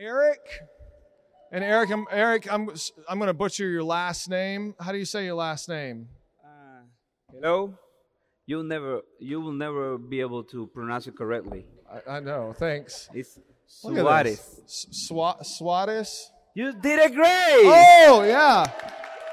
Eric. And Eric, I'm, Eric, I'm, I'm going to butcher your last name. How do you say your last name? Uh, hello. You'll never, you will never be able to pronounce it correctly. I, I know. Thanks. It's Suarez. Suarez? You did it great. Oh, yeah.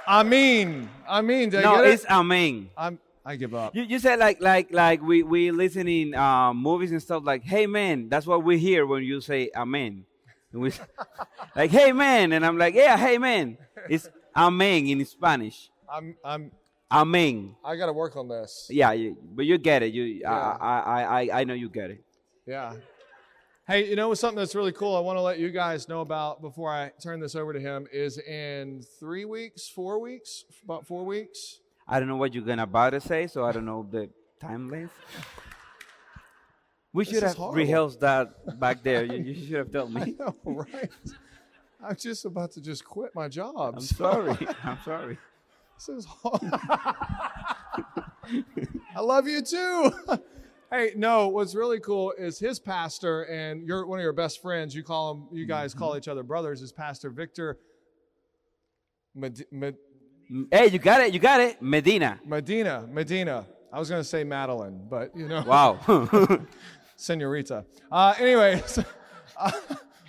I mean, I mean, no, it? it's amen. I'm, I give up. You, you said like like like we we listen in uh, movies and stuff like hey man that's what we hear when you say amen And we, like hey man and I'm like yeah hey man it's amen in Spanish I'm, I'm, amen I got to work on this. yeah you, but you get it you Yeah. I, I I I know you get it Yeah. Hey, you know something that's really cool I want to let you guys know about before I turn this over to him is in three weeks, four weeks, about four weeks. I don't know what you're gonna about to say so I don't know the time length. We This should have horrible. rehearsed that back there. You, you should have told I me. know, right? I'm just about to just quit my job. I'm so- sorry. I'm sorry. This is hard. I love you too. hey, no, what's really cool is his pastor and you're one of your best friends. You call him, you guys call mm-hmm. each other brothers, is Pastor Victor Med- Med- Hey, you got it. You got it. Medina. Medina. Medina. I was going to say Madeline, but you know, Wow. Senorita. Uh, anyways, uh,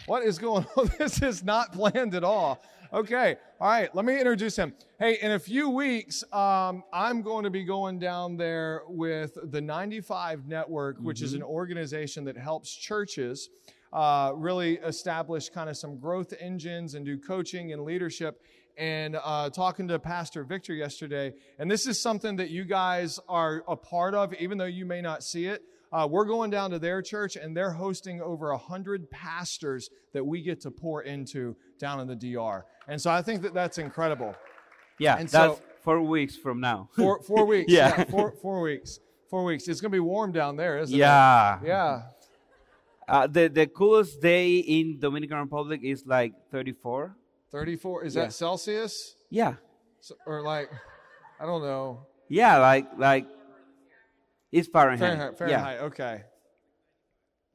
what is going on? This is not planned at all. Okay, all right, let me introduce him. Hey, in a few weeks, um, I'm going to be going down there with the 95 Network, which is an organization that helps churches uh, really establish kind of some growth engines and do coaching and leadership. And uh, talking to Pastor Victor yesterday, and this is something that you guys are a part of, even though you may not see it. Uh, we're going down to their church, and they're hosting over a hundred pastors that we get to pour into down in the DR. And so I think that that's incredible. yeah, And that's so- four weeks from now. Four four weeks. Yeah. four four weeks. Four weeks. It's gonna be warm down there, isn't yeah. it? Yeah. Yeah. Uh, the the coolest day in Dominican Republic is like 34. 34. Is Yeah. that Celsius? Yeah. So- Or like, I don't know. Yeah, like like it's Fahrenheit. Fahrenheit. Fahrenheit. Okay.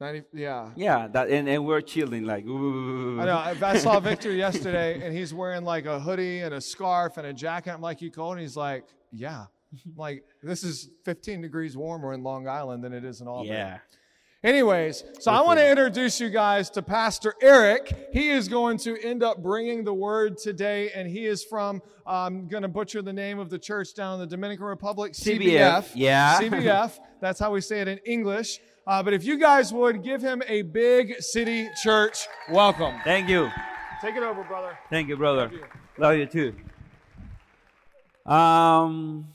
90. Yeah. Yeah. Yeah, that and, and we're chilling like ooh. I know. I, I saw Victor yesterday, and he's wearing like a hoodie and a scarf and a jacket. I'm like, you cold? And he's like, yeah. I'm like, this is 15 degrees warmer in Long Island than it is in Albany. Yeah. Anyways, so I want to introduce you guys to Pastor Eric. He is going to end up bringing the word today, and he is from, I'm going to butcher the name of the church down in the Dominican Republic, CBF, yeah. CBF. That's how we say it in English. Uh, but if you guys would give him a big city church welcome. Thank you. Take it over, brother. Thank you, brother. Love you too. Um,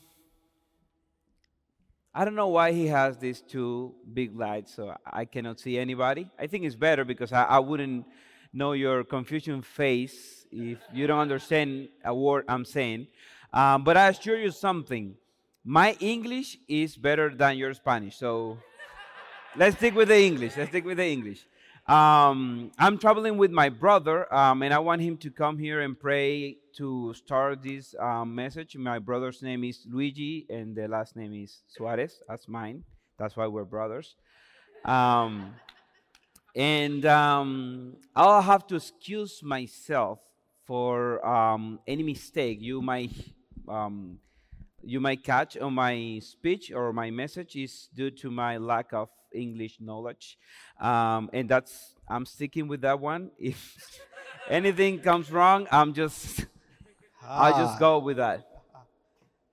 I don't know why he has these two big lights, so I cannot see anybody. I think it's better because I, I wouldn't know your confusion face if you don't understand a word I'm saying. Um, but I assure you something: my English is better than your Spanish. So let's stick with the English. Let's stick with the English. Um, I'm traveling with my brother, um, and I want him to come here and pray to start this um, message. My brother's name is Luigi, and the last name is Suarez. That's mine. That's why we're brothers. Um, and um, I'll have to excuse myself for any mistake you might you might catch on my speech or my message is due to my lack of English knowledge, um, and that's I'm sticking with that one. If anything comes wrong, I'm just I'll just Ah, go with that.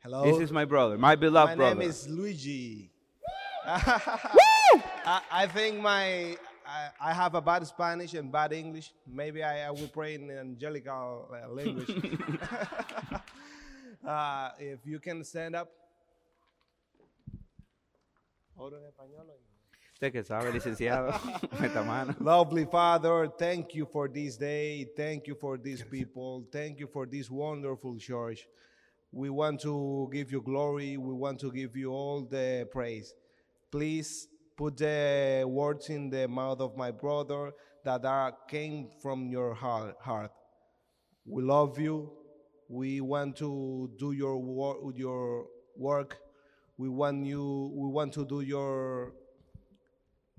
Hello. This is my brother, my beloved my brother. My name is Luigi. I, I think my I, I have a bad Spanish and bad English. Maybe I, I will pray in angelical uh, language. uh, if you can stand up. Oro en español. Usted que sabe, licenciado, meta mano. Lovely Father, thank you for this day. Thank you for these people. Thank you for this wonderful church. We want to give you glory. We want to give you all the praise. Please put the words in the mouth of my brother that are came from your heart. heart. We love you. We want to do your wor- your work. We want you. We want to do your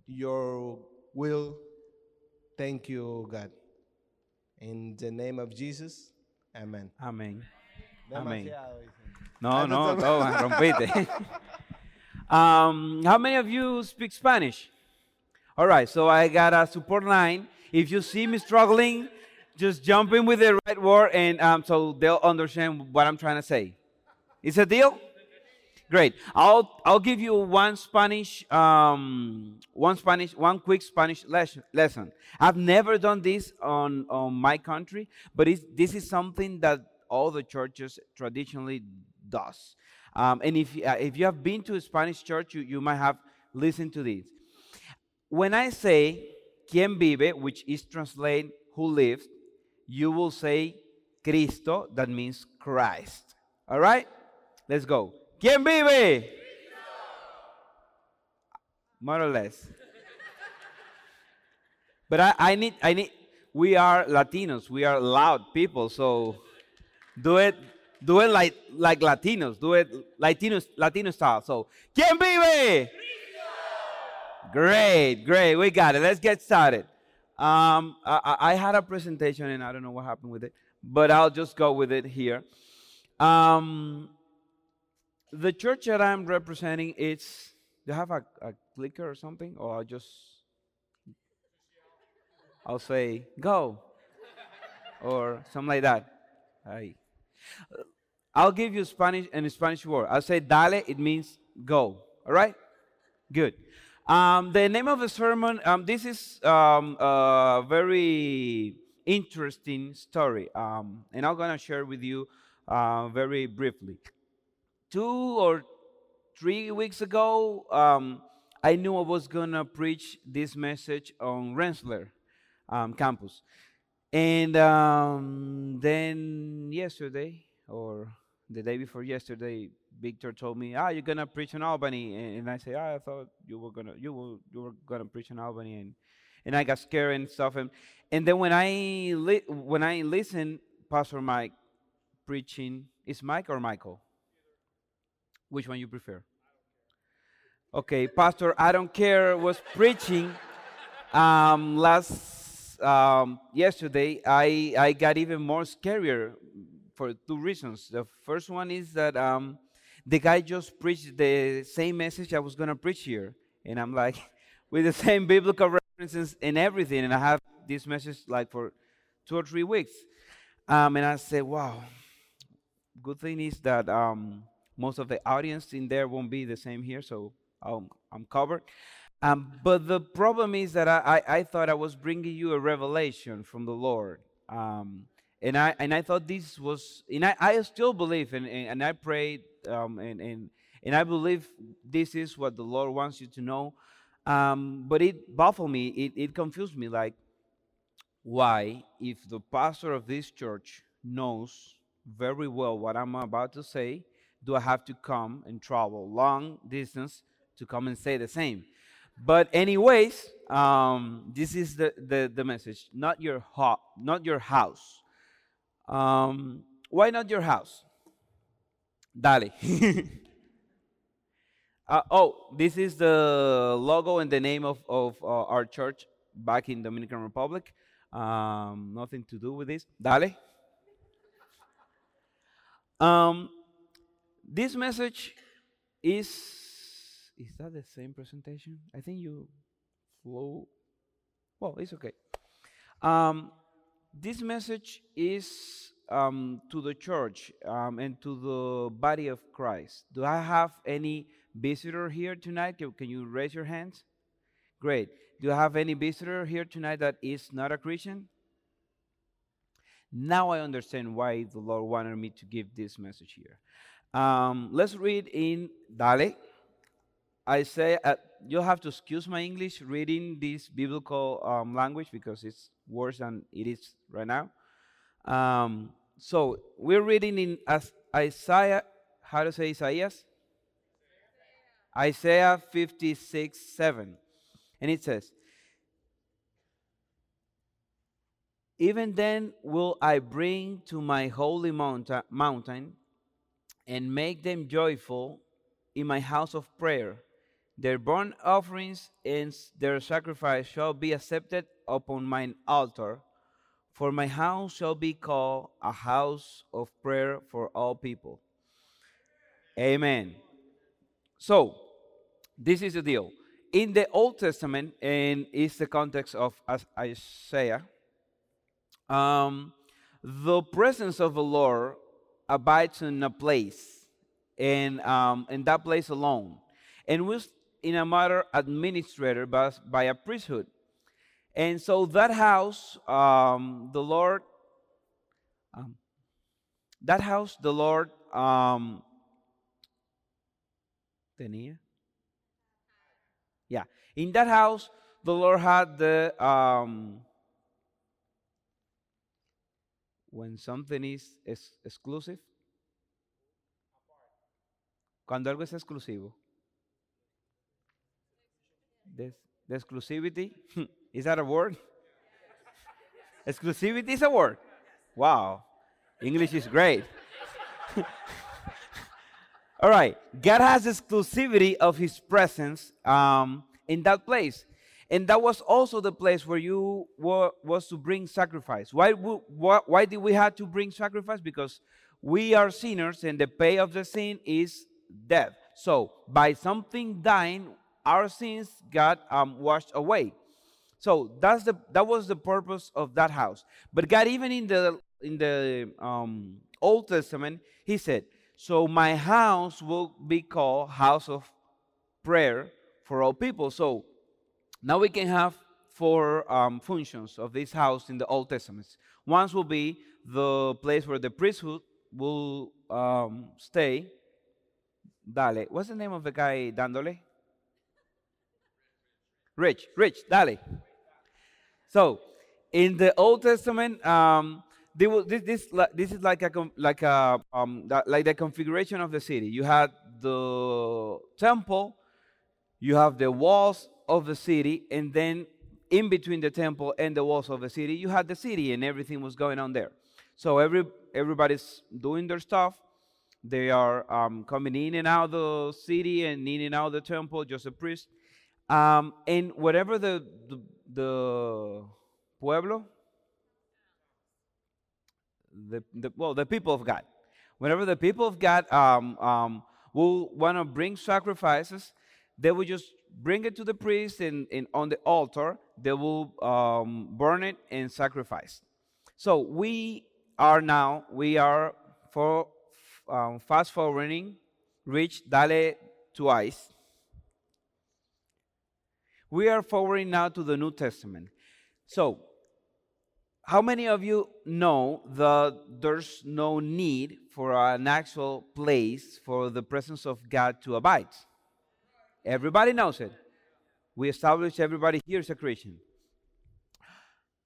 your will. Thank you, God. In the name of Jesus, amen. Amén. Amén. No, no, no, rompiste. um, how many of you speak Spanish? All right, so I got a support line. If you see me struggling, just jump in with the right word, and um, so they'll understand what I'm trying to say. Is a deal? Great. I'll I'll give you one Spanish um, one Spanish one quick Spanish les- lesson. I've never done this on on my country, but this is something that all the churches traditionally does. Um, and if uh, if you have been to a Spanish church, you, you might have listened to this. When I say quien vive, which is translated who lives, you will say Cristo, that means Christ. All right? Let's go. ¿Quién vive? More or less. But I, I need, I need, we are Latinos, we are loud people, so do it, do it like, like Latinos, do it Latinos, Latino style. So, ¿Quién vive? Great, great, we got it. Let's get started. Um, I, I I had a presentation and I don't know what happened with it, but I'll just go with it here. Um, the church that I'm representing, it's, do you have a, a clicker or something? Or I'll just, I'll say, go. or something like that. Ahí. I'll give you Spanish and Spanish word. I'll say dale, it means go. All right? Good. Um, the name of the sermon, um, this is um, a very interesting story, um, and I'm going to share with you uh, very briefly. Two or three weeks ago, um, I knew I was going to preach this message on Rensselaer um, campus. And um, then yesterday, or the day before yesterday, Victor told me, "Ah, you're gonna preach in Albany," and, and I said, ah, "I thought you were gonna you were you were gonna preach in Albany," and and I got scared and stuff. And and then when I li- when I listen, Pastor Mike preaching is Mike or Michael? Which one you prefer? Okay, Pastor, I don't care was preaching um, last um, yesterday. I I got even more scarier for two reasons. The first one is that um, the guy just preached the same message I was gonna preach here, and I'm like, with the same biblical references and everything, and I have this message like for two or three weeks, um, and I said, wow. Good thing is that um, most of the audience in there won't be the same here, so um, I'm covered. Um, but the problem is that I, I, I thought I was bringing you a revelation from the Lord. Um, and I and I thought this was, and I, I still believe, and, and, and I prayed, um, and, and and I believe this is what the Lord wants you to know. Um, but it baffled me, it, it confused me. Like, why, if the pastor of this church knows very well what I'm about to say, do I have to come and travel long distance to come and say the same? But anyways, um, this is the, the, the message. Not your ho- not your house. Um, why not your house? Dale. uh, oh, this is the logo and the name of, of uh, our church back in Dominican Republic. Um, nothing to do with this. Dale. Um, this message is is that the same presentation? I think you flow. Well, it's okay. Um, this message is um, to the church um, and to the body of Christ. Do I have any visitor here tonight? Can, can you raise your hands? Great. Do I have any visitor here tonight that is not a Christian? Now I understand why the Lord wanted me to give this message here. Um, let's read in Dale. I say uh, you'll have to excuse my English reading this biblical um, language because it's worse than it is right now. Um, so we're reading in as Isaiah. How to say Isaiah? Isaiah 56 7. And it says, Even then will I bring to my holy mounta- mountain and make them joyful in my house of prayer. Their burnt offerings and their sacrifice shall be accepted upon mine altar. For my house shall be called a house of prayer for all people. Amen. So, this is the deal. In the Old Testament, and it's the context of Isaiah, um, the presence of the Lord abides in a place, and um, in that place alone, and was in a matter administrated by, by a priesthood. And so that house, um, the Lord, um, that house, the Lord um, tenía. Yeah, in that house, the Lord had the um, when something is, es exclusive. Cuando algo es exclusivo. The, the exclusivity. is that a word? exclusivity is a word. Wow. English is great. All right. God has exclusivity of his presence um, in that place. And that was also the place where you were, was to bring sacrifice. Why, why, why did we have to bring sacrifice? Because we are sinners and the pay of the sin is death. So by something dying, our sins got um, washed away. So that's the that was the purpose of that house. But God, even in the in the um, Old Testament, He said, so my house will be called house of prayer for all people. So now we can have four um, functions of this house in the Old Testament. One will be the place where the priesthood will um, stay. Dale. What's the name of the guy dándole? Rich. Rich. Dale. So, in the Old Testament, um, will, this, this, this is like a like a um, like the configuration of the city. You had the temple, you have the walls of the city, and then in between the temple and the walls of the city, you had the city, and everything was going on there. So every everybody's doing their stuff. They are um, coming in and out the city and in and out the temple, just a priest. Um, and whatever the, the, the pueblo, the, the, well, the people of God. Whenever the people of God um, um, will want to bring sacrifices, they will just bring it to the priest and, and on the altar, they will um, burn it and sacrifice. So we are now, we are for um, fast forwarding, reach Dale twice. We are forwarding now to the New Testament. So how many of you know that there's no need for an actual place for the presence of God to abide? Everybody knows it. We established everybody here is a Christian.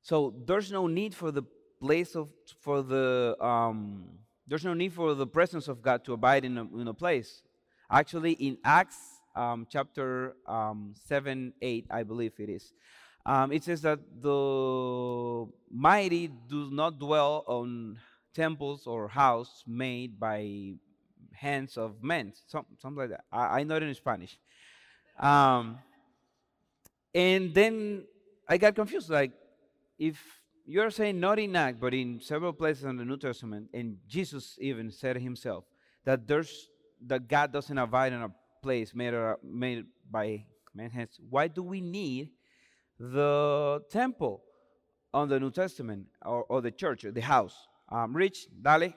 So there's no need for the place of for the um, there's no need for the presence of God to abide in a, in a place. Actually, in Acts um, chapter um, seven, eight, I believe it is um, it says that the mighty do not dwell on temples or house made by hands of men, some, something like that. I, I know it in Spanish. Um, and then I got confused. Like, if you're saying not in Act, but in several places in the New Testament, and Jesus even said himself that there's that God doesn't abide in a place made, made by man's hands. Why do we need the temple on the New Testament or, or the church, or the house. Um, Rich, Dale.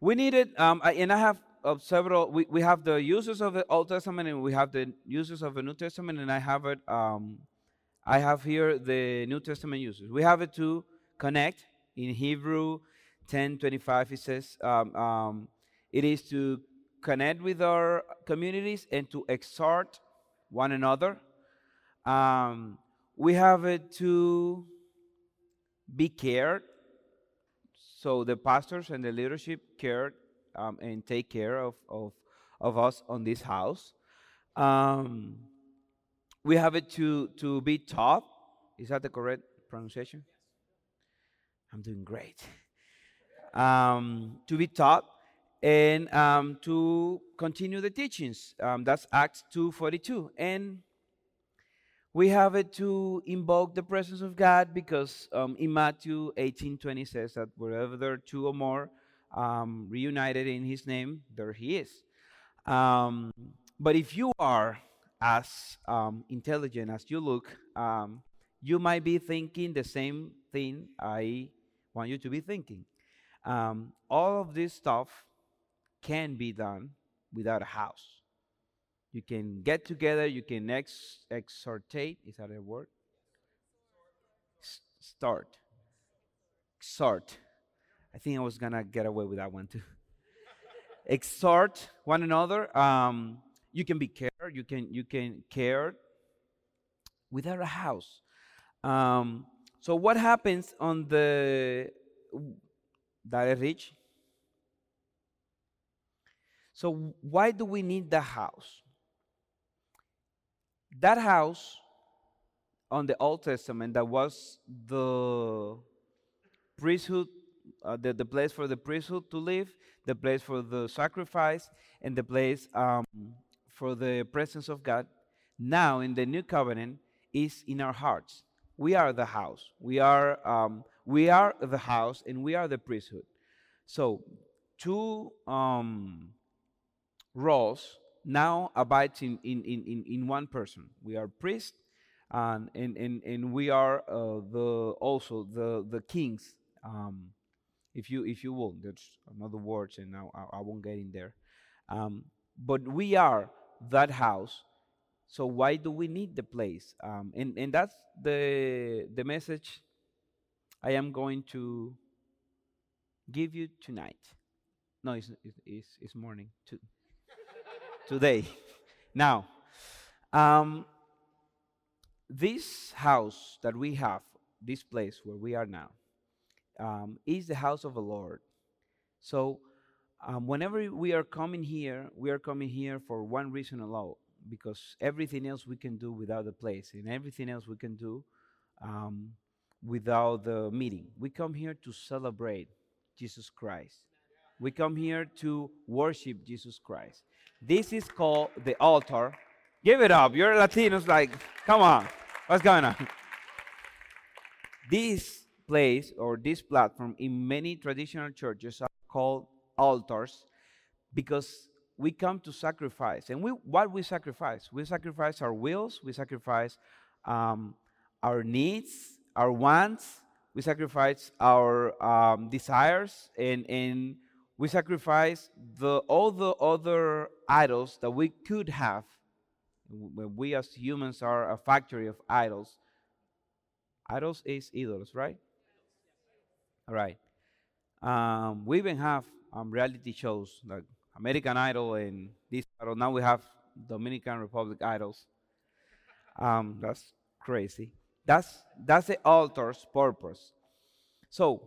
We needed, um, and I have of several, we, we have the uses of the Old Testament and we have the uses of the New Testament, and I have it, um, I have here the New Testament uses. We have it to connect. In Hebrew 10 25, it says, um, um, it is to connect with our communities and to exhort one another um, we have it to be cared. So the pastors and the leadership care um, and take care of, of, of us on this house. Um, we have it to, to be taught. Is that the correct pronunciation? I'm doing great. Um, to be taught and um, to continue the teachings. Um, that's Acts 2.42. And We have it to invoke the presence of God because um, in Matthew 18:20 says that wherever there are two or more um, reunited in His name, there He is. Um, but if you are as um, intelligent as you look, um, you might be thinking the same thing I want you to be thinking. Um, all of this stuff can be done without a house. You can get together, you can ex- exhortate, is that a word? S- start. Exhort. I think I was to get away with that one too. Exhort one another. Um, you can be cared, you can, you can care without a house. Um, so what happens on the that is rich? So why do we need the house? That house on the Old Testament that was the priesthood, uh, the, the place for the priesthood to live, the place for the sacrifice, and the place um, for the presence of God. Now in the new covenant is in our hearts. We are the house. We are um, we are the house, and we are the priesthood. So two um, roles now abides in, in, in, in one person. We are priests, and, and, and, and we are uh, the also the, the kings. Um, if you if you will. That's another words, and now I, I won't get in there. Um, but we are that house. So why do we need the place? Um, and and that's the the message I am going to give you tonight. No, it's it's, it's, morning. To, today. Now, um, this house that we have, this place where we are now, um, is the house of the Lord. So, um, whenever we are coming here, we are coming here for one reason alone, because everything else we can do without the place, and everything else we can do um, without the meeting. We come here to celebrate Jesus Christ. We come here to worship Jesus Christ. This is called the altar. Give it up. You're Latinos, like, come on. What's going on? This place or this platform in many traditional churches are called altars because we come to sacrifice. And we, what we sacrifice? We sacrifice our wills, we sacrifice um, our needs, our wants, we sacrifice our um, desires, and, and we sacrifice the, all the other idols that we could have. When we as humans are a factory of idols, idols is idols, right? All right. Um, we even have um, reality shows like American Idol and this idol. Now we have Dominican Republic idols. Um, that's crazy. That's that's the altar's purpose. So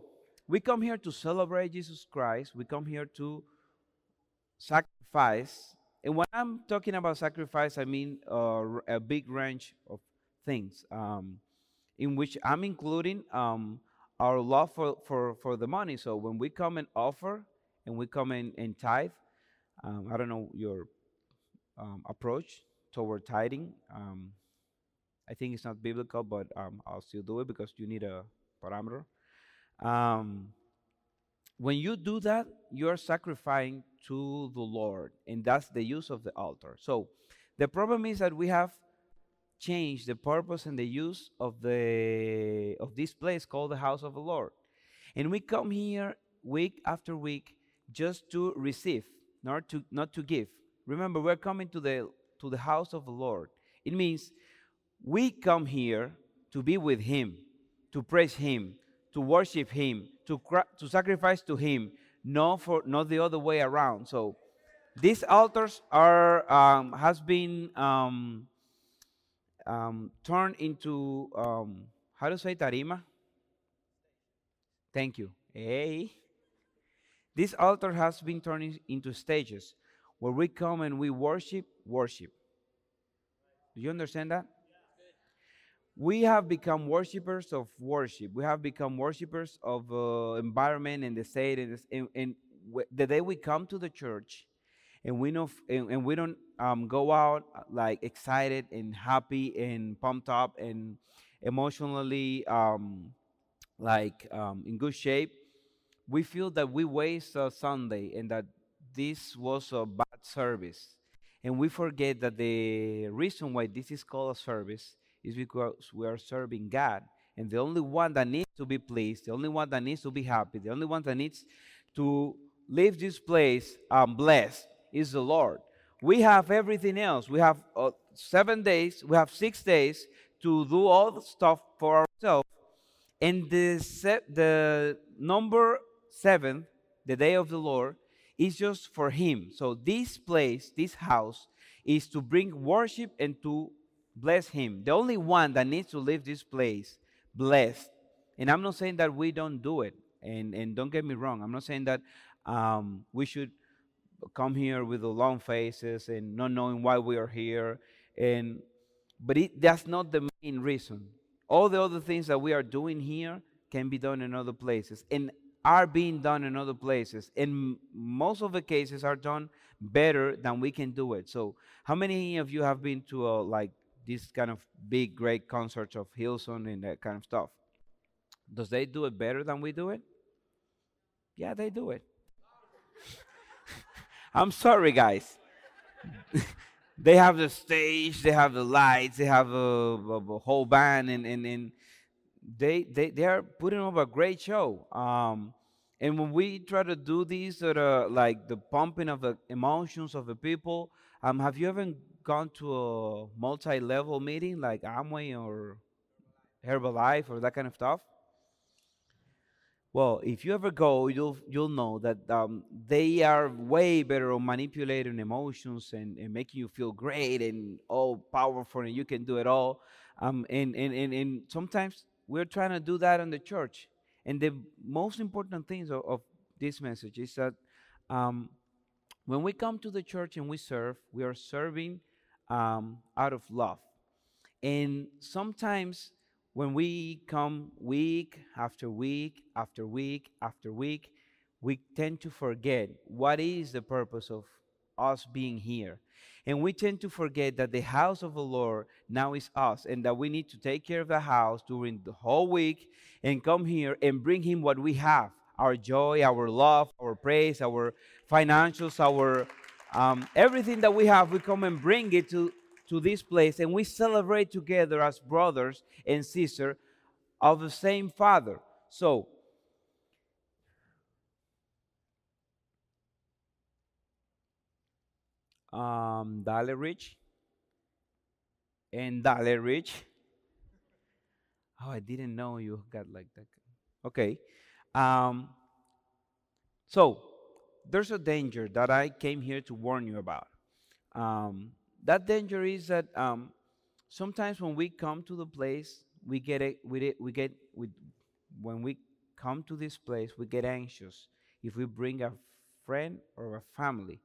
we come here to celebrate Jesus Christ. We come here to sacrifice. And when I'm talking about sacrifice, I mean uh, a big range of things, um, in which I'm including um, our love for, for, for the money. So when we come and offer and we come in and tithe, um, I don't know your um, approach toward tithing. Um, I think it's not biblical, but um, I'll still do it because you need a parameter. Um, when you do that, you are sacrificing to the Lord, and that's the use of the altar. So the problem is that we have changed the purpose and the use of the of this place called the house of the Lord, and we come here week after week just to receive, not to not to give. Remember, we're coming to the to the house of the Lord. It means we come here to be with Him, to praise Him, to worship Him, to, to sacrifice to Him, not for not the other way around. So these altars are um, has been um, um, turned into um, how to say tarima. Thank you. Hey, this altar has been turned into stages where we come and we worship, worship. Do you understand that? we have become worshippers of worship. We have become worshippers of uh, environment and the state. And, and, and the day we come to the church and we f- and, and we don't um, go out uh, like excited and happy and pumped up and emotionally um, like um, in good shape, we feel that we waste a Sunday and that this was a bad service. And we forget that the reason why this is called a service is because we are serving God. And the only one that needs to be pleased, the only one that needs to be happy, the only one that needs to leave this place um, blessed is the Lord. We have everything else. We have uh, seven days, we have six days to do all the stuff for ourselves. And the, the number seven, the day of the Lord, is just for Him. So this place, this house, is to bring worship and to bless Him. The only one that needs to leave this place blessed. And I'm not saying that we don't do it. And, and don't get me wrong, I'm not saying that um, we should come here with the long faces and not knowing why we are here. And but it, that's not the main reason. All the other things that we are doing here can be done in other places and are being done in other places. And most of the cases are done better than we can do it. So, how many of you have been to a, like this kind of big, great concerts of Hillsong and that kind of stuff? Does they do it better than we do it? Yeah, they do it. I'm sorry, guys. they have the stage, they have the lights, they have a, a, a whole band, and, and, and they, they, they are putting up a great show. Um, and when we try to do these, uh, like the pumping of the emotions of the people, um, have you ever gone to a multi-level meeting like Amway or Herbalife or that kind of stuff? Well, if you ever go, you'll you'll know that um, they are way better on manipulating emotions and, and making you feel great and all powerful and you can do it all. Um, and, and, and, and sometimes we're trying to do that in the church. And the most important things of, of this message is that um, when we come to the church and we serve, we are serving um, out of love. And sometimes when we come week after week after week after week, we tend to forget what is the purpose of us being here. And we tend to forget that the house of the Lord now is us and that we need to take care of the house during the whole week and come here and bring Him what we have our joy, our love, our praise, our financials, our um, everything that we have. We come and bring it to to this place and we celebrate together as brothers and sisters of the same Father. So, um, Dale Rich and Dale Rich. Oh, I didn't know you got like that. Okay. Um, so, there's a danger that I came here to warn you about. Um, that danger is that um, sometimes when we come to the place, we get it, we, we get, we, when we come to this place, we get anxious if we bring a friend or a family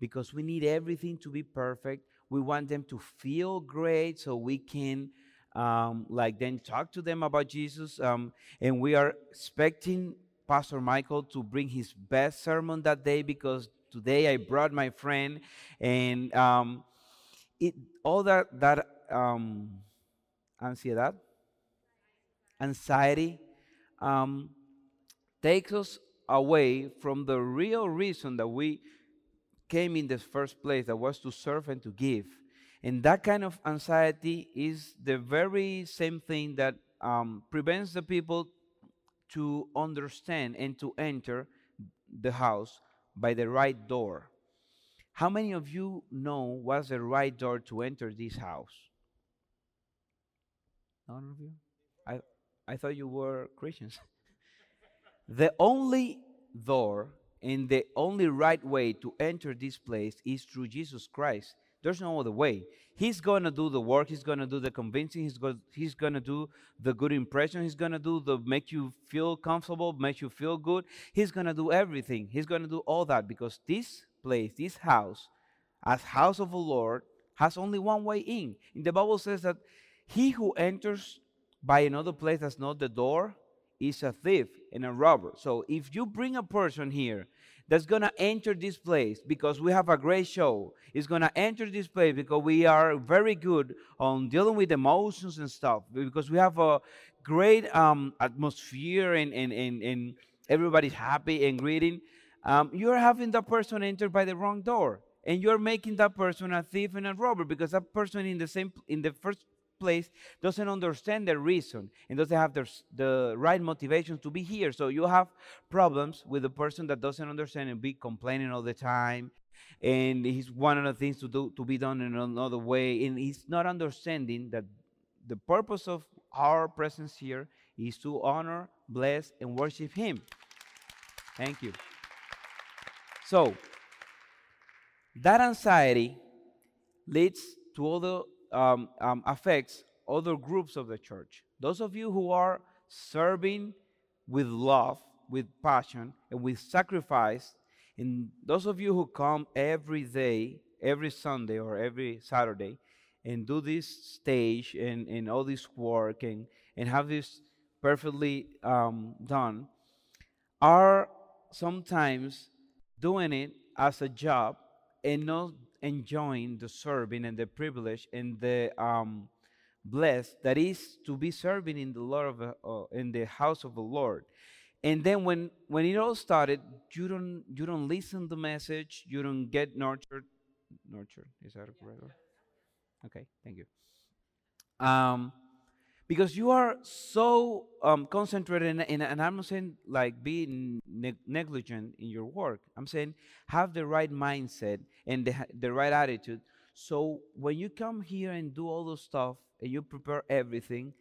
because we need everything to be perfect. We want them to feel great so we can um, like then talk to them about Jesus. Um, and we are expecting Pastor Michael to bring his best sermon that day because today I brought my friend and um, it all that that um, ansiedad, anxiety, um, takes us away from the real reason that we came in the first place, that was to serve and to give. And that kind of anxiety is the very same thing that um, prevents the people to understand and to enter the house by the right door. How many of you know what's the right door to enter this house? None of you? I, I thought you were Christians. the only door and the only right way to enter this place is through Jesus Christ. There's no other way. He's going to do the work. He's going to do the convincing. He's going he's going to do the good impression. He's going to do the make you feel comfortable, make you feel good. He's going to do everything. He's going to do all that because this place, this house, as house of the Lord, has only one way in. And the Bible says that he who enters by another place that's not the door is a thief and a robber. So if you bring a person here that's going to enter this place because we have a great show. is going to enter this place because we are very good on dealing with emotions and stuff because we have a great um, atmosphere and, and, and, and everybody's happy and greeting. Um, you're having that person enter by the wrong door and you're making that person a thief and a robber because that person in the same in the first place doesn't understand the reason and doesn't have the, the right motivation to be here. So you have problems with the person that doesn't understand and be complaining all the time. And he's one of the things to do to be done in another way. And he's not understanding that the purpose of our presence here is to honor, bless, and worship him. Thank you. So that anxiety leads to other um, um, affects other groups of the church. Those of you who are serving with love, with passion, and with sacrifice, and those of you who come every day, every Sunday or every Saturday, and do this stage and, and all this work and, and have this perfectly um, done, are sometimes doing it as a job and not enjoying the serving and the privilege and the um, blessed that is to be serving in the Lord of uh, in the house of the Lord. And then when when it all started, you don't you don't listen to the message, you don't get nurtured. Nurtured is that a correct? Okay, thank you. Um, because you are so um, concentrated in, in, and i'm not saying like being ne- negligent in your work. I'm saying have the right mindset and the, the right attitude. So when you come here and do all those stuff and you prepare everything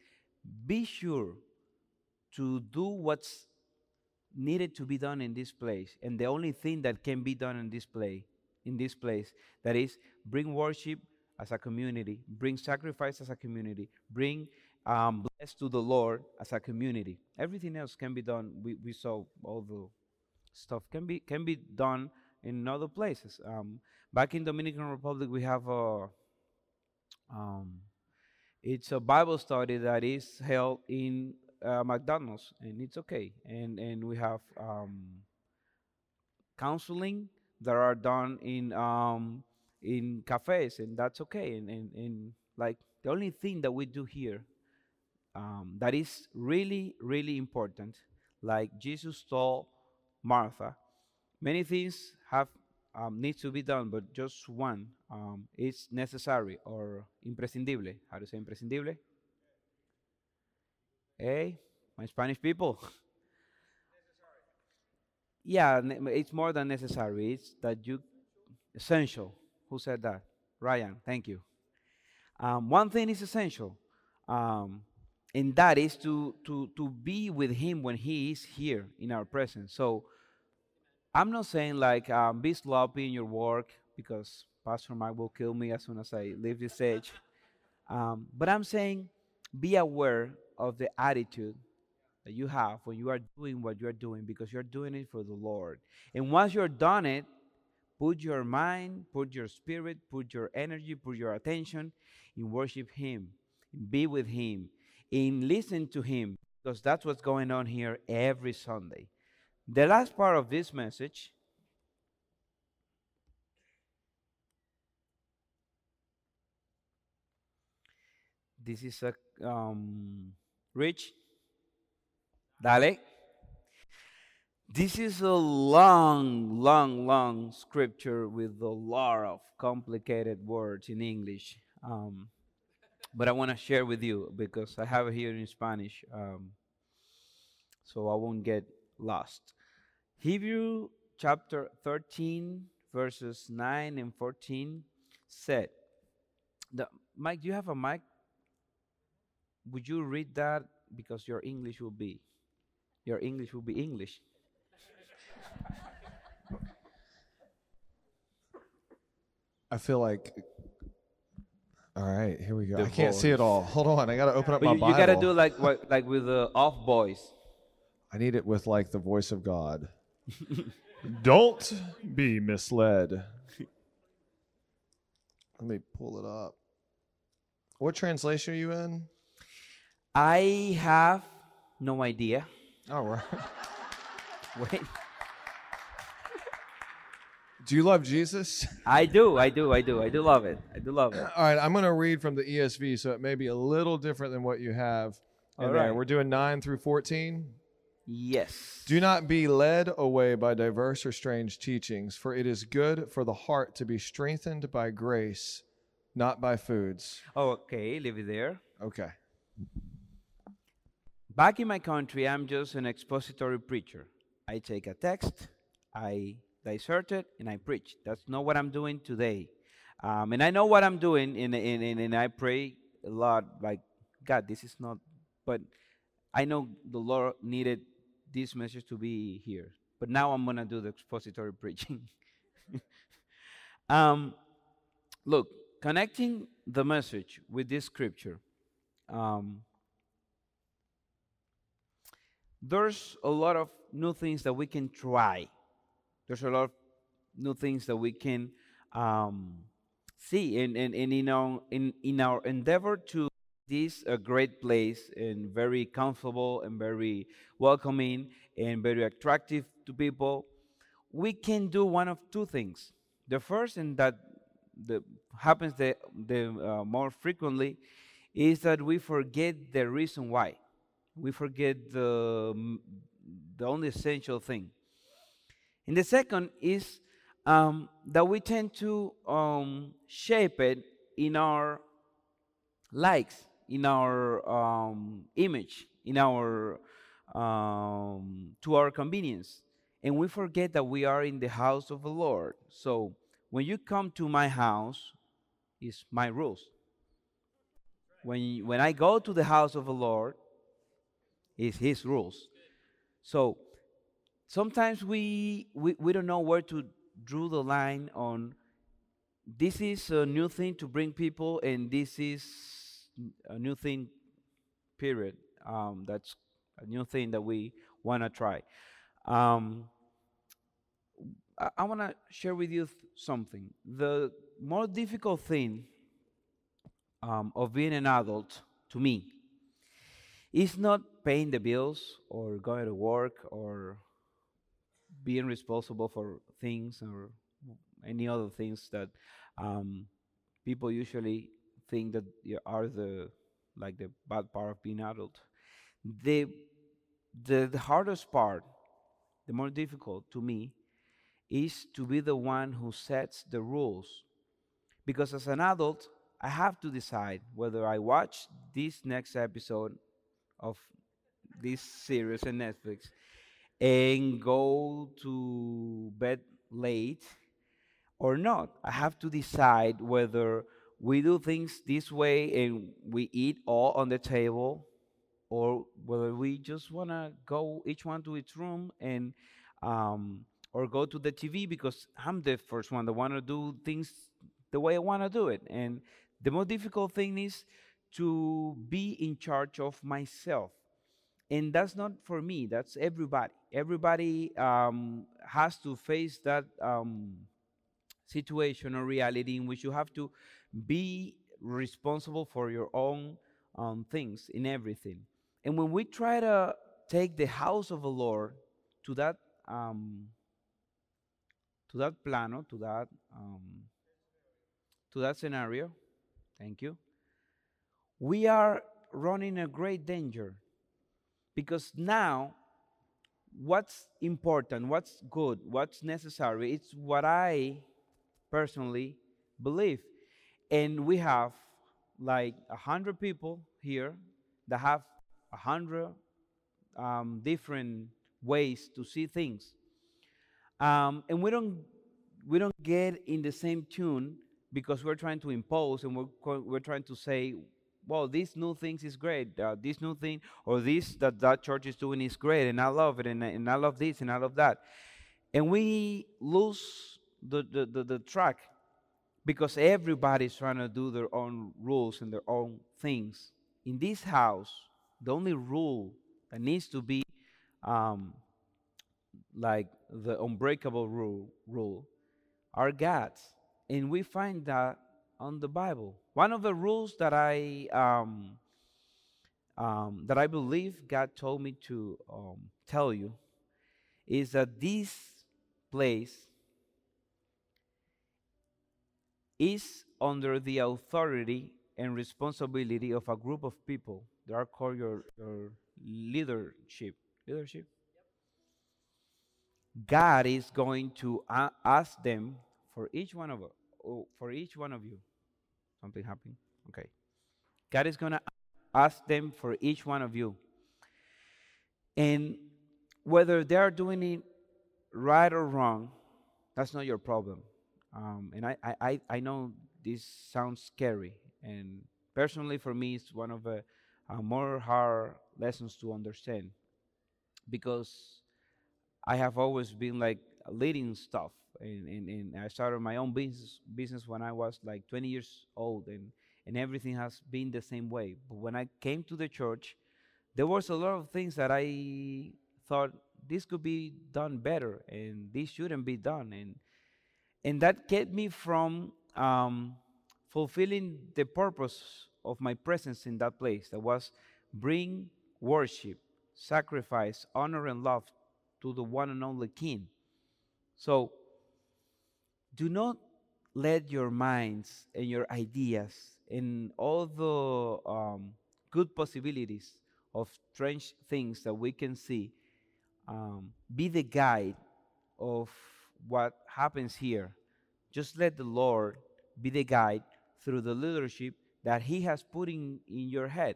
be sure to do what's needed to be done in this place. And the only thing that can be done in this place in this place that is bring worship as a community bring sacrifice as a community bring um, blessed to the Lord as a community. Everything else can be done. We, we saw all the stuff can be can be done in other places. Um, back in Dominican Republic, we have a um, it's a Bible study that is held in uh, McDonald's, and it's okay. And and we have um, counseling that are done in um, in cafes, and that's okay. And, and and like the only thing that we do here um, that is really, really important. Like Jesus told Martha, many things have um, needs to be done, but just one um, is necessary or imprescindible. How to say imprescindible? Hey, my Spanish people. yeah, it's more than necessary. It's that you essential. Who said that? Ryan. Thank you. Um, one thing is essential. Um, and that is to to to be with him when he is here in our presence. So i'm not saying like um, be sloppy in your work because pastor mike will kill me as soon as i leave this stage. Um, but i'm saying be aware of the attitude that you have when you are doing what you're doing because you're doing it for the lord. And once you're done it put your mind put your spirit put your energy put your attention in worship him be with him in listening to him because that's what's going on here every Sunday. The last part of this message this is a um, rich? Dale? This is a long long long scripture with a lot of complicated words in english. Um, but I want to share with you because I have it here in Spanish, um, so I won't get lost. Hebrew chapter 13, verses 9 and 14 said, the, Mike, do you have a mic? Would you read that? Because your English will be, your English will be English. I feel like all right, here we go. I can't see it all. Hold on, I got to open up but my you, Bible. You got to do like what, like with the off voice. I need it with like the voice of God. Don't be misled. Let me pull it up. What translation are you in? I have no idea. All right. Wait. Do you love Jesus? I do, I do, I do, I do love it. I do love it. All right, I'm going to read from the ESV, so it may be a little different than what you have All there. We're doing 9 through 14. Yes. Do not be led away by diverse or strange teachings, for it is good for the heart to be strengthened by grace, not by foods. Oh, Okay, leave it there. Okay. Back in my country, I'm just an expository preacher. I take a text, I dissert it, and I preach. That's not what I'm doing today. Um, and I know what I'm doing, and, and, and, and I pray a lot, like, God, this is not, but I know the Lord needed this message to be here. But now I'm going to do the expository preaching. um, look, connecting the message with this scripture. Um, there's a lot of new things that we can try. There's a lot of new things that we can um, see, and, and, and in, our, in, in our endeavor to this a great place and very comfortable and very welcoming and very attractive to people, we can do one of two things. The first, and that the, happens the, the uh, more frequently, is that we forget the reason why we forget the, the only essential thing. And the second is um, that we tend to um, shape it in our likes, in our um, image, in our um, to our convenience, and we forget that we are in the house of the Lord. So when you come to my house, is my rules. When when I go to the house of the Lord, is his rules. So sometimes we, we we don't know where to draw the line on this is a new thing to bring people and this is a new thing period. Um, that's a new thing that we want to try. Um, i, I want to share with you th- something. The more difficult thing um, of being an adult to me is not paying the bills or going to work or being responsible for things or any other things that um, people usually think that are the like the bad part of being adult. The, the the hardest part, the more difficult to me, is to be the one who sets the rules. Because as an adult, I have to decide whether I watch this next episode of this series on Netflix and go to bed late or not. I have to decide whether we do things this way and we eat all on the table or whether we just want to go each one to its room and um, or go to the TV because I'm the first one that want to do things the way I want to do it. And the most difficult thing is to be in charge of myself. And that's not for me, that's everybody. Everybody um, has to face that um, situation or reality in which you have to be responsible for your own um, things in everything. And when we try to take the house of the Lord to that um, to that plano, to that um, to that scenario, thank you. We are running a great danger because now what's important, what's good, what's necessary, it's what I personally believe. And we have like a hundred people here that have a hundred um, different ways to see things, um, and we don't we don't get in the same tune because we're trying to impose and we're we're trying to say, well, this new things is great, uh, this new thing or this that that church is doing is great, and I love it, and I- and I love this, and I love that, and we lose the the, the, the track because everybody's trying to do their own rules and their own things. In this house, the only rule that needs to be um, like the unbreakable rule, rule are God's. And we find that on the Bible. One of the rules that I um, um, that I believe God told me to um, tell you is that this place is under the authority and responsibility of a group of people. They are called your, your leadership. Leadership? God is going to ask them for each one of for each one of you. Something happened. Okay. God is going to ask them for each one of you. And whether they are doing it right or wrong, that's not your problem. Um, and I, I, I- I know this sounds scary. And personally, for me, it's one of the uh, more hard lessons to understand because I have always been like leading stuff. And, and, and I started my own business business when I was like 20 years old, and, and everything has been the same way. But when I came to the church, there was a lot of things that I thought this could be done better, and this shouldn't be done, and and that kept me from um, fulfilling the purpose of my presence in that place. That was bring worship, sacrifice, honor, and love to the one and only King. So do not let your minds and your ideas and all the um, good possibilities of strange things that we can see um, be the guide of what happens here. Just let the Lord be the guide through the leadership that He has put in, in your head.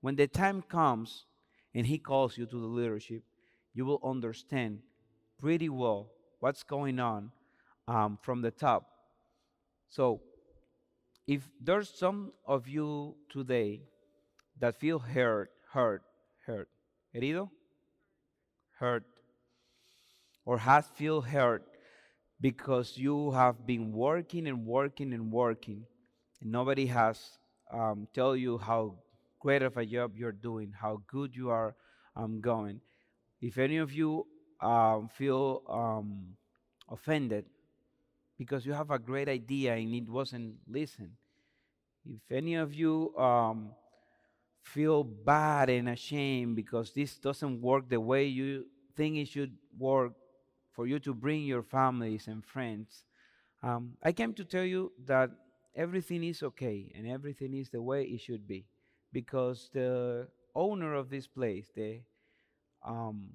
When the time comes and He calls you to the leadership, you will understand pretty well what's going on um, from the top. So, if there's some of you today that feel hurt, hurt, hurt, herido, hurt, or has feel hurt because you have been working and working and working, and nobody has um, tell you how great of a job you're doing, how good you are um, going. If any of you um, feel um, offended because you have a great idea and it wasn't listened, if any of you um, feel bad and ashamed because this doesn't work the way you think it should work for you to bring your families and friends, um, I came to tell you that everything is okay and everything is the way it should be because the owner of this place, the um,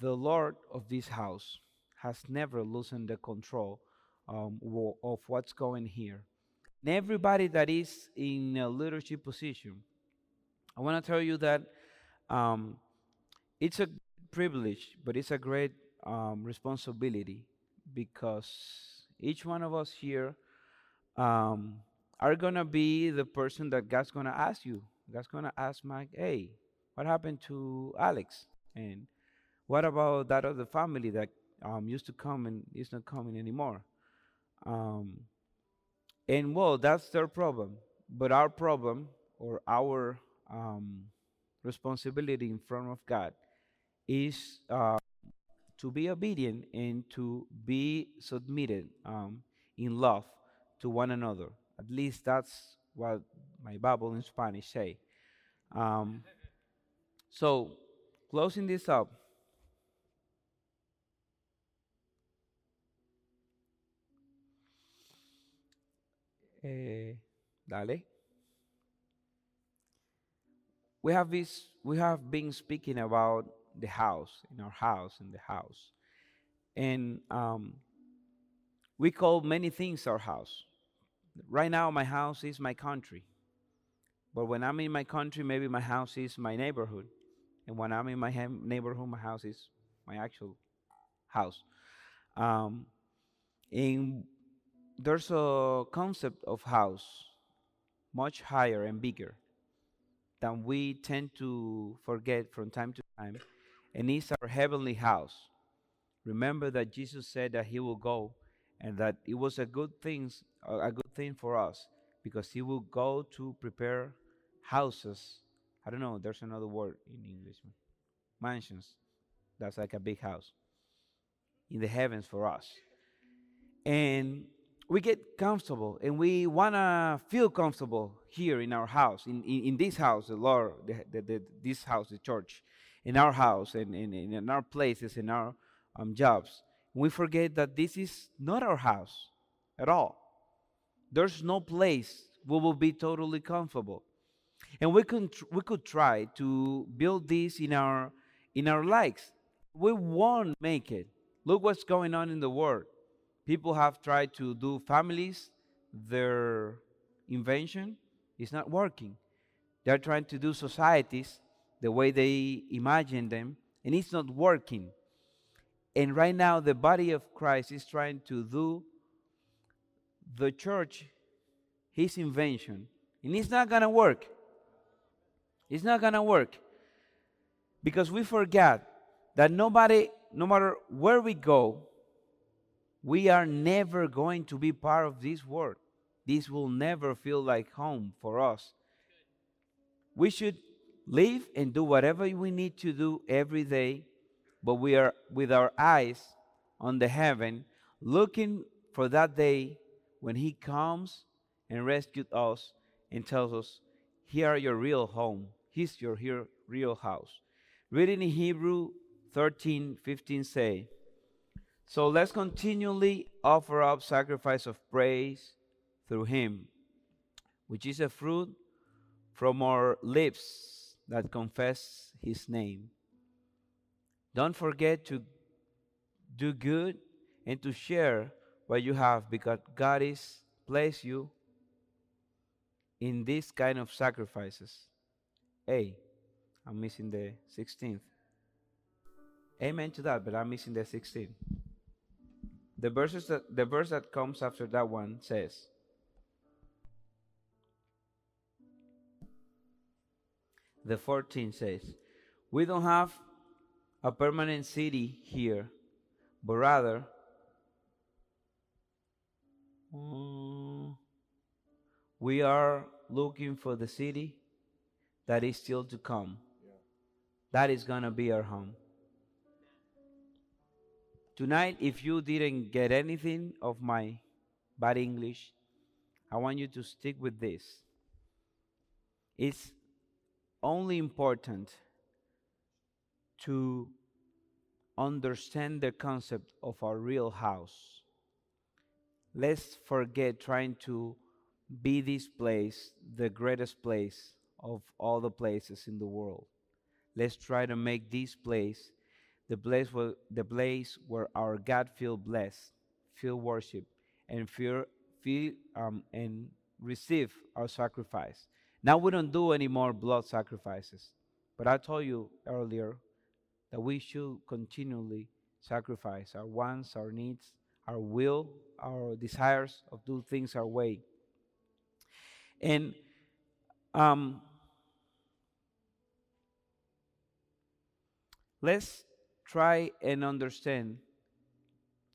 the Lord of this house, has never loosened the control um, of what's going here. And everybody that is in a leadership position, I want to tell you that um, it's a privilege, but it's a great um, responsibility because each one of us here um, are going to be the person that God's going to ask you. God's going to ask Mike, hey, what happened to Alex? And what about that other family that um, used to come and is not coming anymore? Um, and well, that's their problem. But our problem or our um, responsibility in front of God is uh, to be obedient and to be submitted um, in love to one another. At least that's what my Bible in Spanish say. Um, so, closing this up. Eh, dale. We have this. We have been speaking about the house, in our house, in the house, and um, we call many things our house. Right now, my house is my country, but when I'm in my country, maybe my house is my neighborhood, and when I'm in my neighborhood, my house is my actual house. Um, there's a concept of house much higher and bigger than we tend to forget from time to time, and it's our heavenly house. Remember that Jesus said that He will go, and that it was a good things a a good thing for us because He will go to prepare houses. I don't know. There's another word in English. Mansions. That's like a big house in the heavens for us, and we get comfortable and we want to feel comfortable here in our house in, in, in this house the lord the, the, the, this house the church in our house and, and, and in our places in our um, jobs we forget that this is not our house at all there's no place we will be totally comfortable. And we could, we could try to build this in our, in our lives. We won't make it. Look what's going on in the world. People have tried to do families, their invention is not working. They're trying to do societies the way they imagine them, and it's not working. And right now, the body of Christ is trying to do the church his invention, and it's not going to work. It's not going to work because we forget that nobody, no matter where we go, we are never going to be part of this world. This will never feel like home for us. We should live and do whatever we need to do every day, but we are with our eyes on the heaven, looking for that day when He comes and rescues us and tells us, Here are your real home. He's your here, real house. Reading in Hebrew 13 15 say, So let's continually offer up sacrifice of praise through Him, which is a fruit from our lips that confess His name. Don't forget to do good and to share what you have because God is placed you in this kind of sacrifices. Hey, I'm missing the 16th. Amen to that, but I'm missing the 16th. The verses that the verse that comes after that one says, the 14 says, We don't have a permanent city here, but rather we are looking for the city that is still to come. That is going to be our home. Tonight, if you didn't get anything of my bad English, I want you to stick with this. It's only important to understand the concept of our real house. Let's forget trying to be this place the greatest place of all the places in the world. Let's try to make this place the place where the place where our God feel blessed, feel worship, and feel feel um, and receive our sacrifice. Now we don't do any more blood sacrifices, but I told you earlier that we should continually sacrifice our wants, our needs, our will, our desires of do things our way. And um, let's try and understand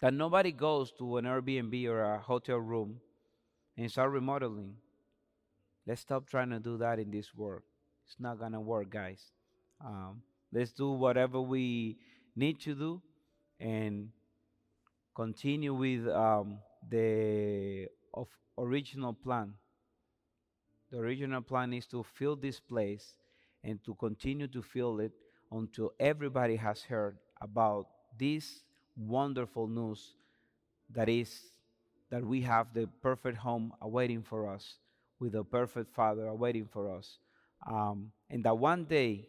that nobody goes to an Airbnb or a hotel room and start remodeling. Let's stop trying to do that in this world. It's not gonna work, guys. Um, let's do whatever we need to do and continue with um, the of original plan. The original plan is to fill this place and to continue to fill it until everybody has heard about this wonderful news that is that we have the perfect home awaiting for us with a perfect father awaiting for us. Um, and that one day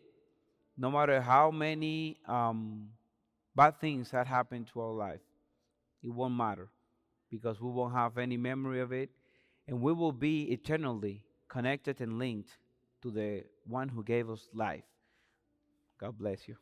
no matter how many um, bad things that happen to our life it won't matter because we won't have any memory of it and we will be eternally connected and linked to the one who gave us life. God bless you